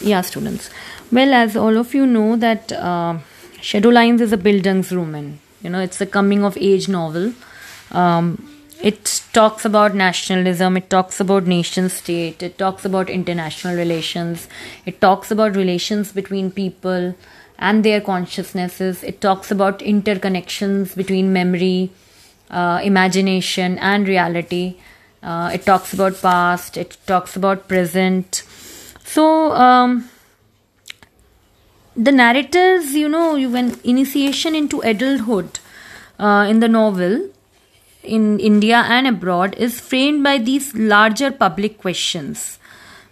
Yeah, students. Well, as all of you know, that uh, Shadow Lines is a Bildungsroman. You know, it's a coming of age novel. Um, it talks about nationalism, it talks about nation state, it talks about international relations, it talks about relations between people and their consciousnesses, it talks about interconnections between memory, uh, imagination, and reality. Uh, it talks about past, it talks about present. So, um, the narrators, you know, when initiation into adulthood uh, in the novel in India and abroad is framed by these larger public questions.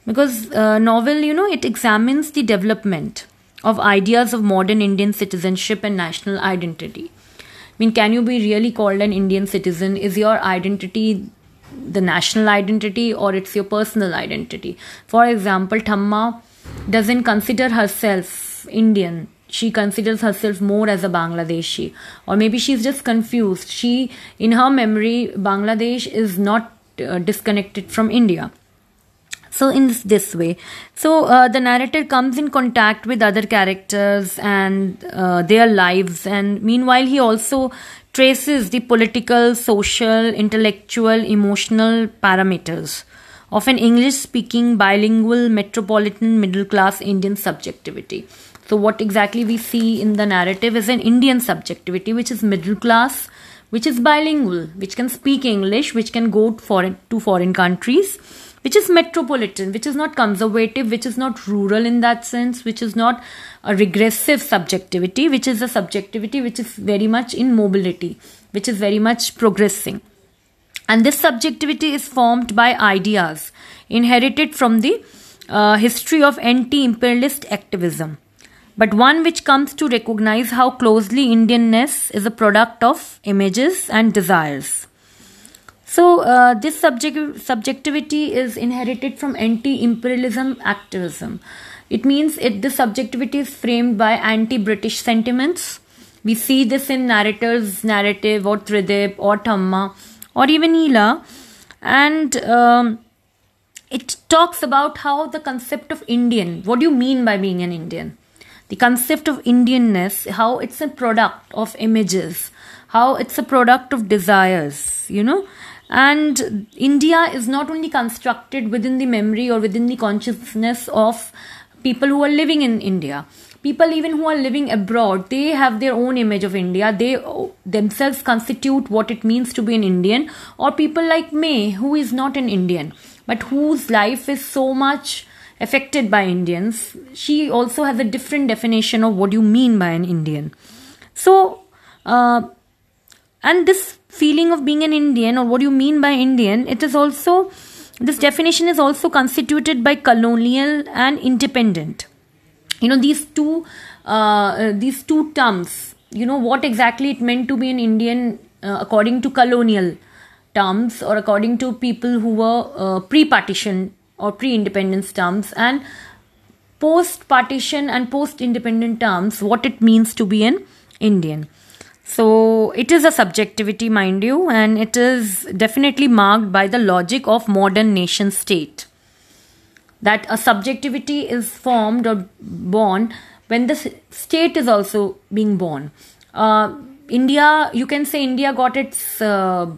Because uh, novel, you know, it examines the development of ideas of modern Indian citizenship and national identity. I mean, can you be really called an Indian citizen? Is your identity the national identity or it's your personal identity? For example, Thamma doesn't consider herself Indian she considers herself more as a Bangladeshi, or maybe she's just confused. She, in her memory, Bangladesh is not uh, disconnected from India. So, in this, this way, so uh, the narrator comes in contact with other characters and uh, their lives, and meanwhile, he also traces the political, social, intellectual, emotional parameters of an English speaking, bilingual, metropolitan, middle class Indian subjectivity. So, what exactly we see in the narrative is an Indian subjectivity, which is middle class, which is bilingual, which can speak English, which can go foreign, to foreign countries, which is metropolitan, which is not conservative, which is not rural in that sense, which is not a regressive subjectivity, which is a subjectivity which is very much in mobility, which is very much progressing. And this subjectivity is formed by ideas inherited from the uh, history of anti imperialist activism but one which comes to recognize how closely Indianness is a product of images and desires. So, uh, this subject- subjectivity is inherited from anti imperialism activism. It means it, this subjectivity is framed by anti British sentiments. We see this in narrators' narrative or Tridib or Thamma or even Ila. And um, it talks about how the concept of Indian, what do you mean by being an Indian? the concept of Indianness, how it's a product of images, how it's a product of desires, you know. And India is not only constructed within the memory or within the consciousness of people who are living in India. People, even who are living abroad, they have their own image of India. They themselves constitute what it means to be an Indian. Or people like me, who is not an Indian, but whose life is so much affected by Indians, she also has a different definition of what you mean by an Indian. So, uh, and this feeling of being an Indian or what do you mean by Indian, it is also, this definition is also constituted by colonial and independent. You know, these two, uh, these two terms, you know, what exactly it meant to be an Indian uh, according to colonial terms or according to people who were uh, pre-partition or pre independence terms and post partition and post independent terms what it means to be an Indian. So it is a subjectivity, mind you, and it is definitely marked by the logic of modern nation state. That a subjectivity is formed or born when the state is also being born. Uh, India, you can say India got its, uh,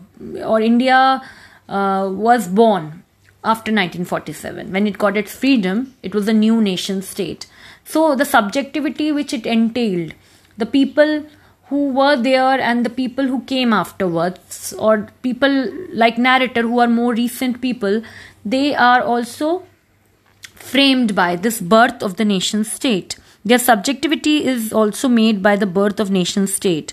or India uh, was born after 1947. When it got its freedom, it was a new nation state. So, the subjectivity which it entailed, the people who were there and the people who came afterwards, or people like narrator who are more recent people, they are also framed by this birth of the nation state. Their subjectivity is also made by the birth of nation state.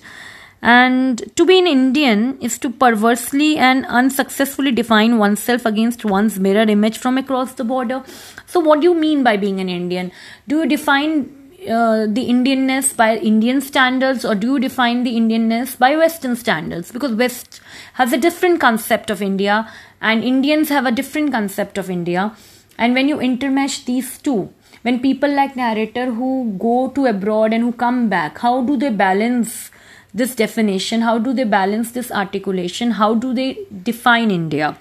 And to be an Indian is to perversely and unsuccessfully define oneself against one's mirror image from across the border. So, what do you mean by being an Indian? Do you define uh, the Indianness by Indian standards or do you define the Indianness by Western standards? Because West has a different concept of India and Indians have a different concept of India. And when you intermesh these two, when people like narrator who go to abroad and who come back, how do they balance this definition? How do they balance this articulation? How do they define India?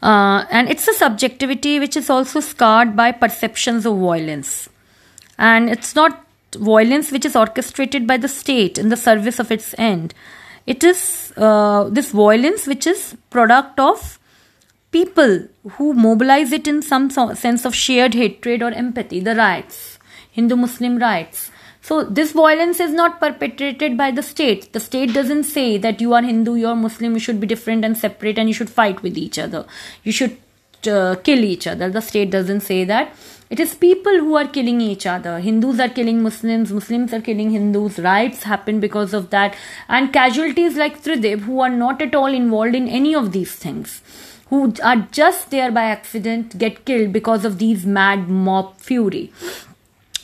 Uh, and it's a subjectivity which is also scarred by perceptions of violence. And it's not violence which is orchestrated by the state in the service of its end. It is uh, this violence which is product of people who mobilize it in some sense of shared hatred or empathy, the riots, Hindu Muslim riots. So, this violence is not perpetrated by the state. The state doesn't say that you are Hindu, you are Muslim, you should be different and separate and you should fight with each other. You should uh, kill each other. The state doesn't say that. It is people who are killing each other. Hindus are killing Muslims, Muslims are killing Hindus. Riots happen because of that. And casualties like Tridib, who are not at all involved in any of these things who are just there by accident get killed because of these mad mob fury.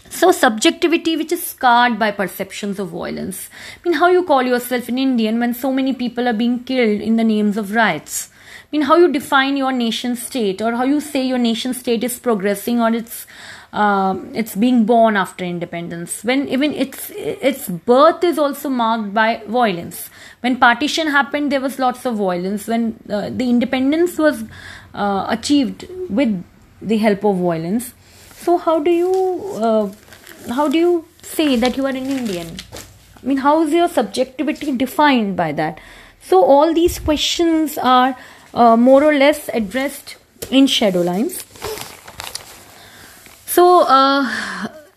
So, subjectivity, which is scarred by perceptions of violence. I mean, how you call yourself an Indian when so many people are being killed in the names of rights? Mean, how you define your nation state or how you say your nation state is progressing or it's um, it's being born after independence. When even its its birth is also marked by violence. When partition happened there was lots of violence. When uh, the independence was uh, achieved with the help of violence. So how do you uh, how do you say that you are an indian? I mean how is your subjectivity defined by that? So all these questions are uh, more or less addressed in shadow lines so, uh,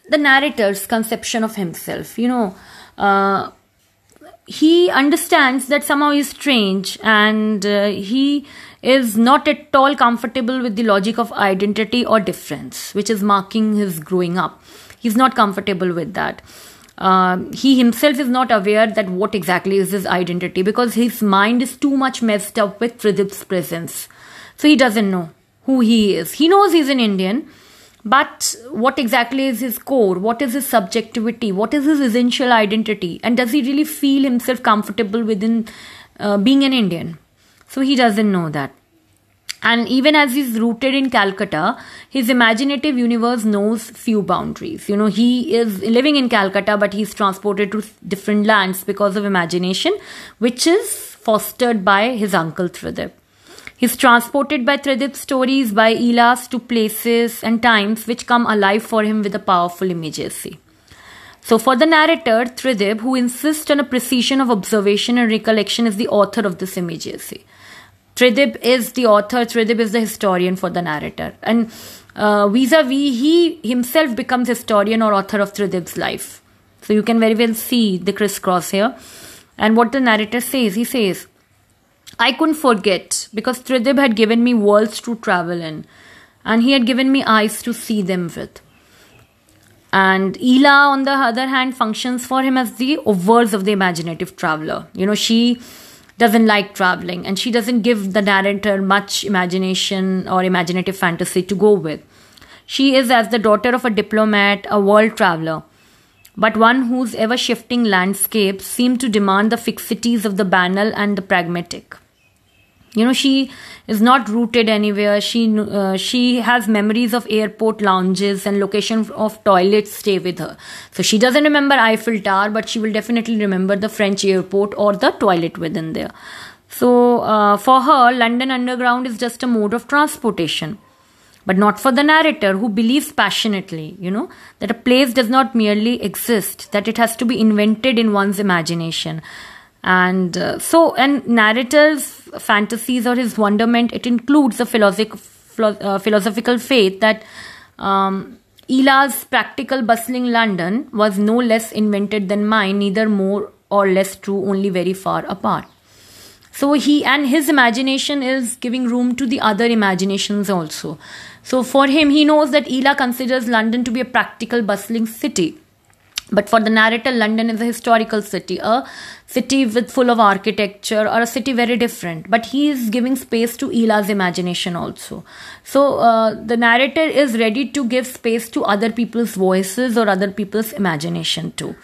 the narrator's conception of himself, you know, uh, he understands that somehow he's strange and uh, he is not at all comfortable with the logic of identity or difference, which is marking his growing up. He's not comfortable with that. Uh, he himself is not aware that what exactly is his identity because his mind is too much messed up with Tridib's presence. So he doesn't know who he is. He knows he's an Indian, but what exactly is his core? What is his subjectivity? What is his essential identity? And does he really feel himself comfortable within uh, being an Indian? So he doesn't know that. And even as he's rooted in Calcutta, his imaginative universe knows few boundaries. You know, he is living in Calcutta, but he's transported to different lands because of imagination, which is fostered by his uncle Tridib. He's transported by Tridib's stories by Ila's to places and times which come alive for him with a powerful immediacy. So, for the narrator, Tridib, who insists on a precision of observation and recollection, is the author of this immediacy. Tridib is the author, Tridib is the historian for the narrator. And vis a vis, he himself becomes historian or author of Tridib's life. So, you can very well see the crisscross here. And what the narrator says, he says, I couldn't forget because Tridib had given me worlds to travel in and he had given me eyes to see them with. And Ila, on the other hand, functions for him as the obverse of the imaginative traveler. You know, she doesn't like traveling and she doesn't give the narrator much imagination or imaginative fantasy to go with. She is, as the daughter of a diplomat, a world traveler, but one whose ever shifting landscapes seem to demand the fixities of the banal and the pragmatic you know she is not rooted anywhere. She uh, she has memories of airport lounges and location of toilets stay with her. So she doesn't remember eiffel tower but she will definitely remember the french airport or the toilet within there. So uh, for her london underground is just a mode of transportation but not for the narrator who believes passionately you know that a place does not merely exist that it has to be invented in one's imagination and uh, so and narrator's fantasies or his wonderment it includes a philosophic, uh, philosophical faith that um, Ila's practical bustling London was no less invented than mine, neither more or less true, only very far apart. So he and his imagination is giving room to the other imaginations also. So for him, he knows that Ela considers London to be a practical bustling city but for the narrator london is a historical city a city with full of architecture or a city very different. But he is giving space to ila's imagination also. So uh, the narrator is ready to give space to other people's voices or other people's imagination too.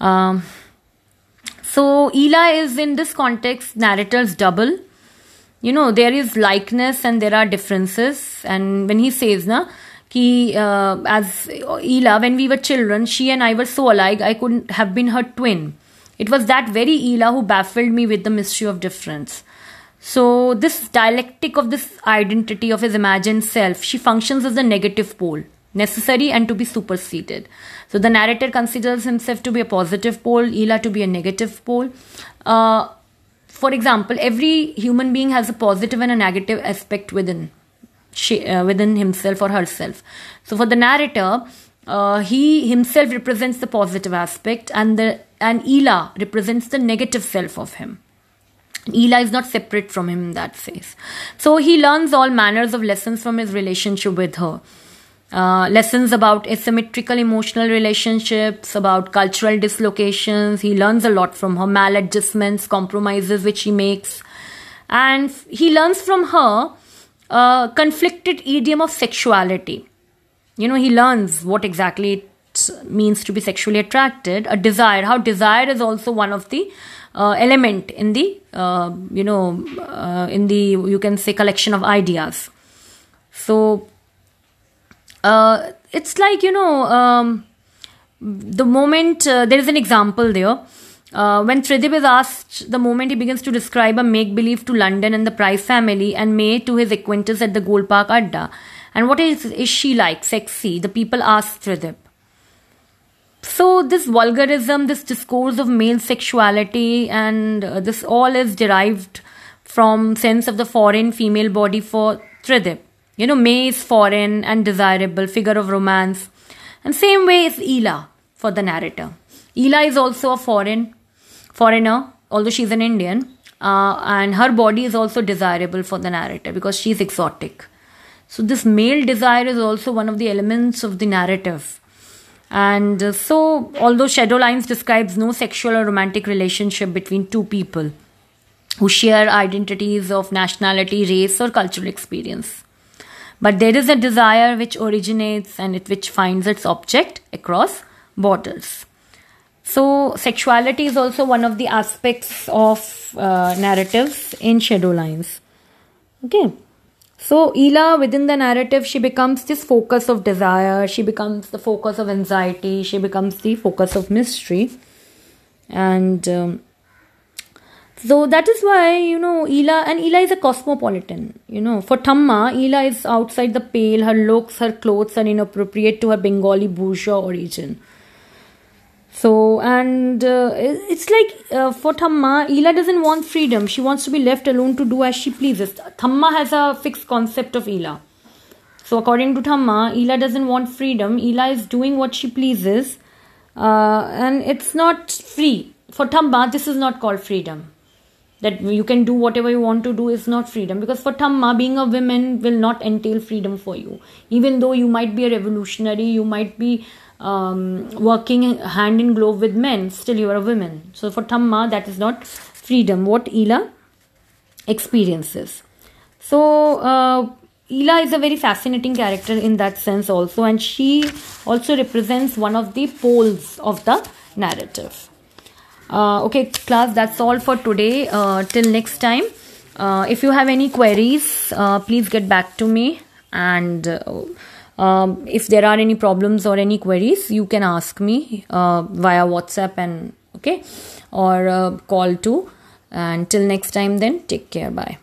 Um, so ela is in this context narrator's double. You know there is likeness and there are differences. And when he says na he, uh, as Ila, when we were children, she and I were so alike, I couldn't have been her twin. It was that very Ila who baffled me with the mystery of difference. So, this dialectic of this identity of his imagined self, she functions as the negative pole, necessary and to be superseded. So, the narrator considers himself to be a positive pole, Ila to be a negative pole. Uh, for example, every human being has a positive and a negative aspect within, she, uh, within himself or herself. So, for the narrator, uh, he himself represents the positive aspect, and the and Ila represents the negative self of him. Ila is not separate from him in that sense. So he learns all manners of lessons from his relationship with her. Uh, lessons about asymmetrical emotional relationships, about cultural dislocations. He learns a lot from her, maladjustments, compromises which she makes. And he learns from her conflicted idiom of sexuality. You know, he learns what exactly it means to be sexually attracted, a desire, how desire is also one of the uh, element in the uh, you know uh, in the you can say collection of ideas so uh, it's like you know um, the moment uh, there is an example there uh, when Tridib is asked the moment he begins to describe a make believe to London and the Price family and May to his acquaintance at the Gol Park Adda and what is is she like sexy the people ask Tridib so this vulgarism this discourse of male sexuality and uh, this all is derived from sense of the foreign female body for Tridib. You know, May is foreign and desirable, figure of romance. And same way is Ila for the narrator. Ila is also a foreign foreigner, although she's an Indian. Uh, and her body is also desirable for the narrator because she's exotic. So this male desire is also one of the elements of the narrative and uh, so, although Shadow Lines describes no sexual or romantic relationship between two people who share identities of nationality, race, or cultural experience, but there is a desire which originates and it which finds its object across borders. So, sexuality is also one of the aspects of uh, narratives in Shadow Lines. Okay. So, Ila within the narrative, she becomes this focus of desire, she becomes the focus of anxiety, she becomes the focus of mystery. And um, so that is why, you know, Ila, and Ila is a cosmopolitan. You know, for Thamma, Ila is outside the pale, her looks, her clothes are inappropriate to her Bengali bourgeois origin. So, and uh, it's like uh, for Thamma, Ila doesn't want freedom. She wants to be left alone to do as she pleases. Thamma has a fixed concept of Ila. So, according to Thamma, Ila doesn't want freedom. Ila is doing what she pleases, uh, and it's not free. For Thamma, this is not called freedom. That you can do whatever you want to do is not freedom. Because for Thamma, being a woman will not entail freedom for you. Even though you might be a revolutionary, you might be um, working hand in glove with men, still you are a woman. So for Thamma, that is not freedom. What Ila experiences. So uh, Ila is a very fascinating character in that sense also, and she also represents one of the poles of the narrative. Uh, okay, class, that's all for today. Uh, till next time. Uh, if you have any queries, uh, please get back to me and uh, um, if there are any problems or any queries, you can ask me uh, via WhatsApp and okay, or uh, call too. And till next time, then take care. Bye.